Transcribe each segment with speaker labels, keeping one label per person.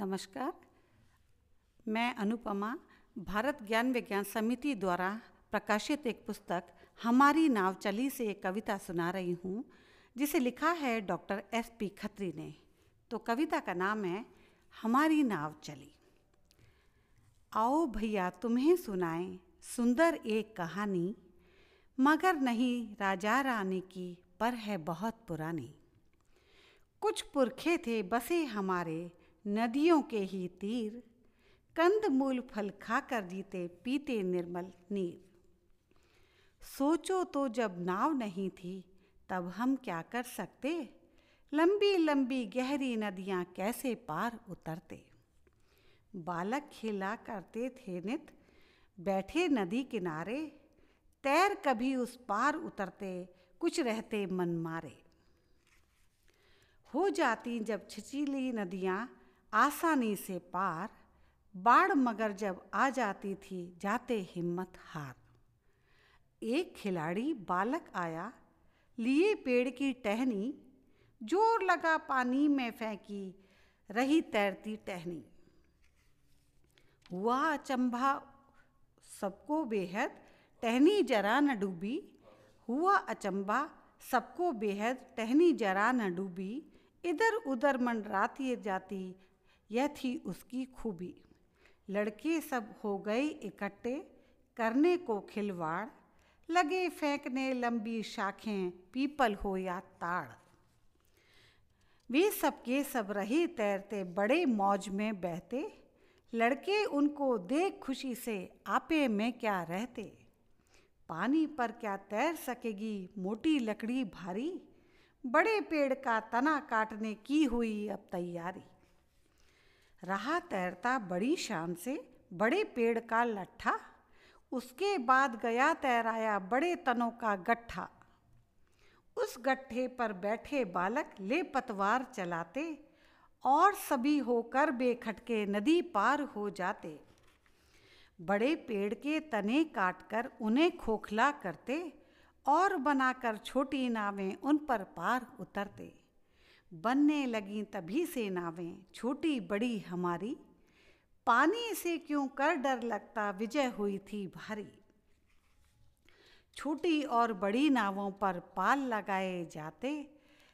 Speaker 1: नमस्कार। मैं अनुपमा, भारत ज्ञान विज्ञान समिति द्वारा प्रकाशित एक पुस्तक, हमारी नाव चली से एक कविता सुना रही हूँ, जिसे लिखा है डॉक्टर एस पी खत्री ने। तो कविता का नाम है, हमारी नाव चली। आओ भैया तुम्हें सुनाएँ सुंदर एक कहानी, मगर नहीं राजा रानी की पर है बहुत पुरानी। कुछ पुरखे थे बसे हमारे नदियों के ही तीर, कंद मूल फल खाकर जीते पीते निर्मल नीर। सोचो तो जब नाव नहीं थी, तब हम क्या कर सकते? लंबी लंबी गहरी नदियाँ कैसे पार उतरते? बालक खेला करते थे नित, बैठे नदी किनारे, तैर कभी उस पार उतरते, कुछ रहते मन मारे। हो जाती जब छिचीली नदियाँ आसानी से पार, बाढ़ मगर जब आ जाती थी, जाते हिम्मत हार। एक खिलाड़ी बालक आया, लिए पेड़ की टहनी, ज़ोर लगा पानी में फेंकी, रही तैरती टहनी। हुआ अचंभा, सबको बेहद, टहनी जरा न डूबी। हुआ अचंबा सबको बेहद, टहनी जरा न डूबी। इधर उधर मंडराती जाती यह थी उसकी खूबी। लड़के सब हो गए इकट्ठे, करने को खिलवाड़, लगे फेंकने लंबी शाखें, पीपल हो या ताड़। वे सबके सब रहे तैरते बड़े मौज में बहते, लड़के उनको देख खुशी से आपे में क्या रहते। पानी पर क्या तैर सकेगी मोटी लकड़ी भारी, बड़े पेड़ का तना काटने की हुई अब तैयारी। रहा तैरता बड़ी शान से, बड़े पेड़ का लट्ठा, उसके बाद गया तैराया बड़े तनों का गट्ठा। उस गट्ठे पर बैठे बालक ले पतवार चलाते और सभी होकर बेखटके नदी पार हो जाते। बड़े पेड़ के तने काटकर उन्हें खोखला करते और बनाकर छोटी नावें उन पर पार उतरते। बनने लगी तभी से नावें छोटी बड़ी हमारी। पानी से क्यों कर डर लगता, विजय हुई थी भारी। छोटी और बड़ी नावों पर पाल लगाए जाते,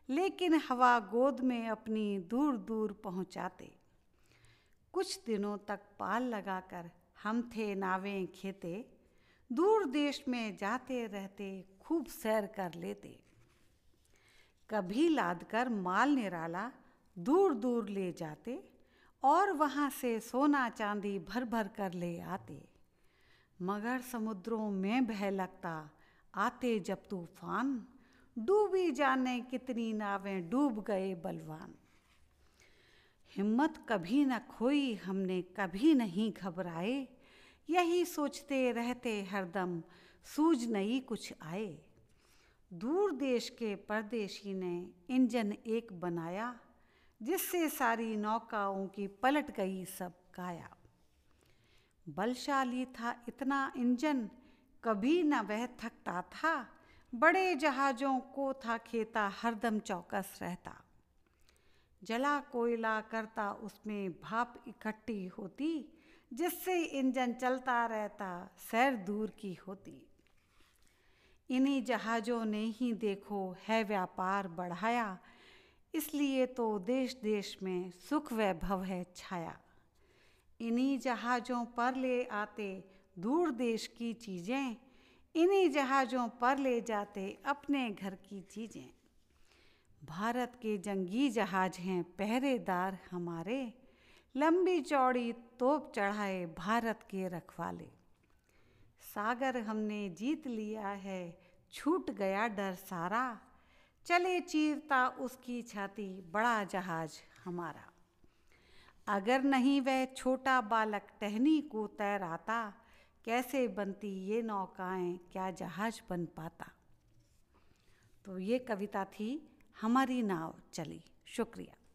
Speaker 1: लेकिन हवा गोद में अपनी दूर दूर पहुंचाते। कुछ दिनों तक पाल लगाकर हम थे नावें खेते, दूर देश में जाते रहते खूब सैर कर लेते। कभी लाद कर माल निराला दूर दूर ले जाते और वहाँ से सोना चांदी भर भर कर ले आते। मगर समुद्रों में बह लगता, आते जब तूफ़ान, डूबी जाने कितनी नावें डूब गए बलवान। हिम्मत कभी न खोई, हमने कभी नहीं घबराए, यही सोचते रहते हरदम सूझ नहीं कुछ आए। दूर देश के परदेशी ने इंजन एक बनाया, जिससे सारी नौकाओं की पलट गई सब काया बलशाली था इतना इंजन, कभी न वह थकता था। बड़े जहाज़ों को था खेता, हरदम चौकस रहता। जला कोयला करता, उसमें भाप इकट्ठी होती, जिससे इंजन चलता रहता, सैर दूर की होती। इन्हीं जहाज़ों ने ही देखो है व्यापार बढ़ाया, इसलिए तो देश देश में सुख वैभव है छाया। इन्हीं जहाज़ों पर ले आते दूर देश की चीज़ें, इन्हीं जहाज़ों पर ले जाते अपने घर की चीज़ें। भारत के जंगी जहाज़ हैं पहरेदार हमारे, लंबी चौड़ी तोप चढ़ाए भारत के रखवाले। सागर हमने जीत लिया है, छूट गया डर सारा। चले चीरता उसकी छाती, बड़ा जहाज़ हमारा। अगर नहीं वह छोटा बालक टहनी को तैराता, कैसे बनती ये नौकाएँ, क्या जहाज़ बन पाता। तो ये कविता थी, हमारी नाव चली। शुक्रिया।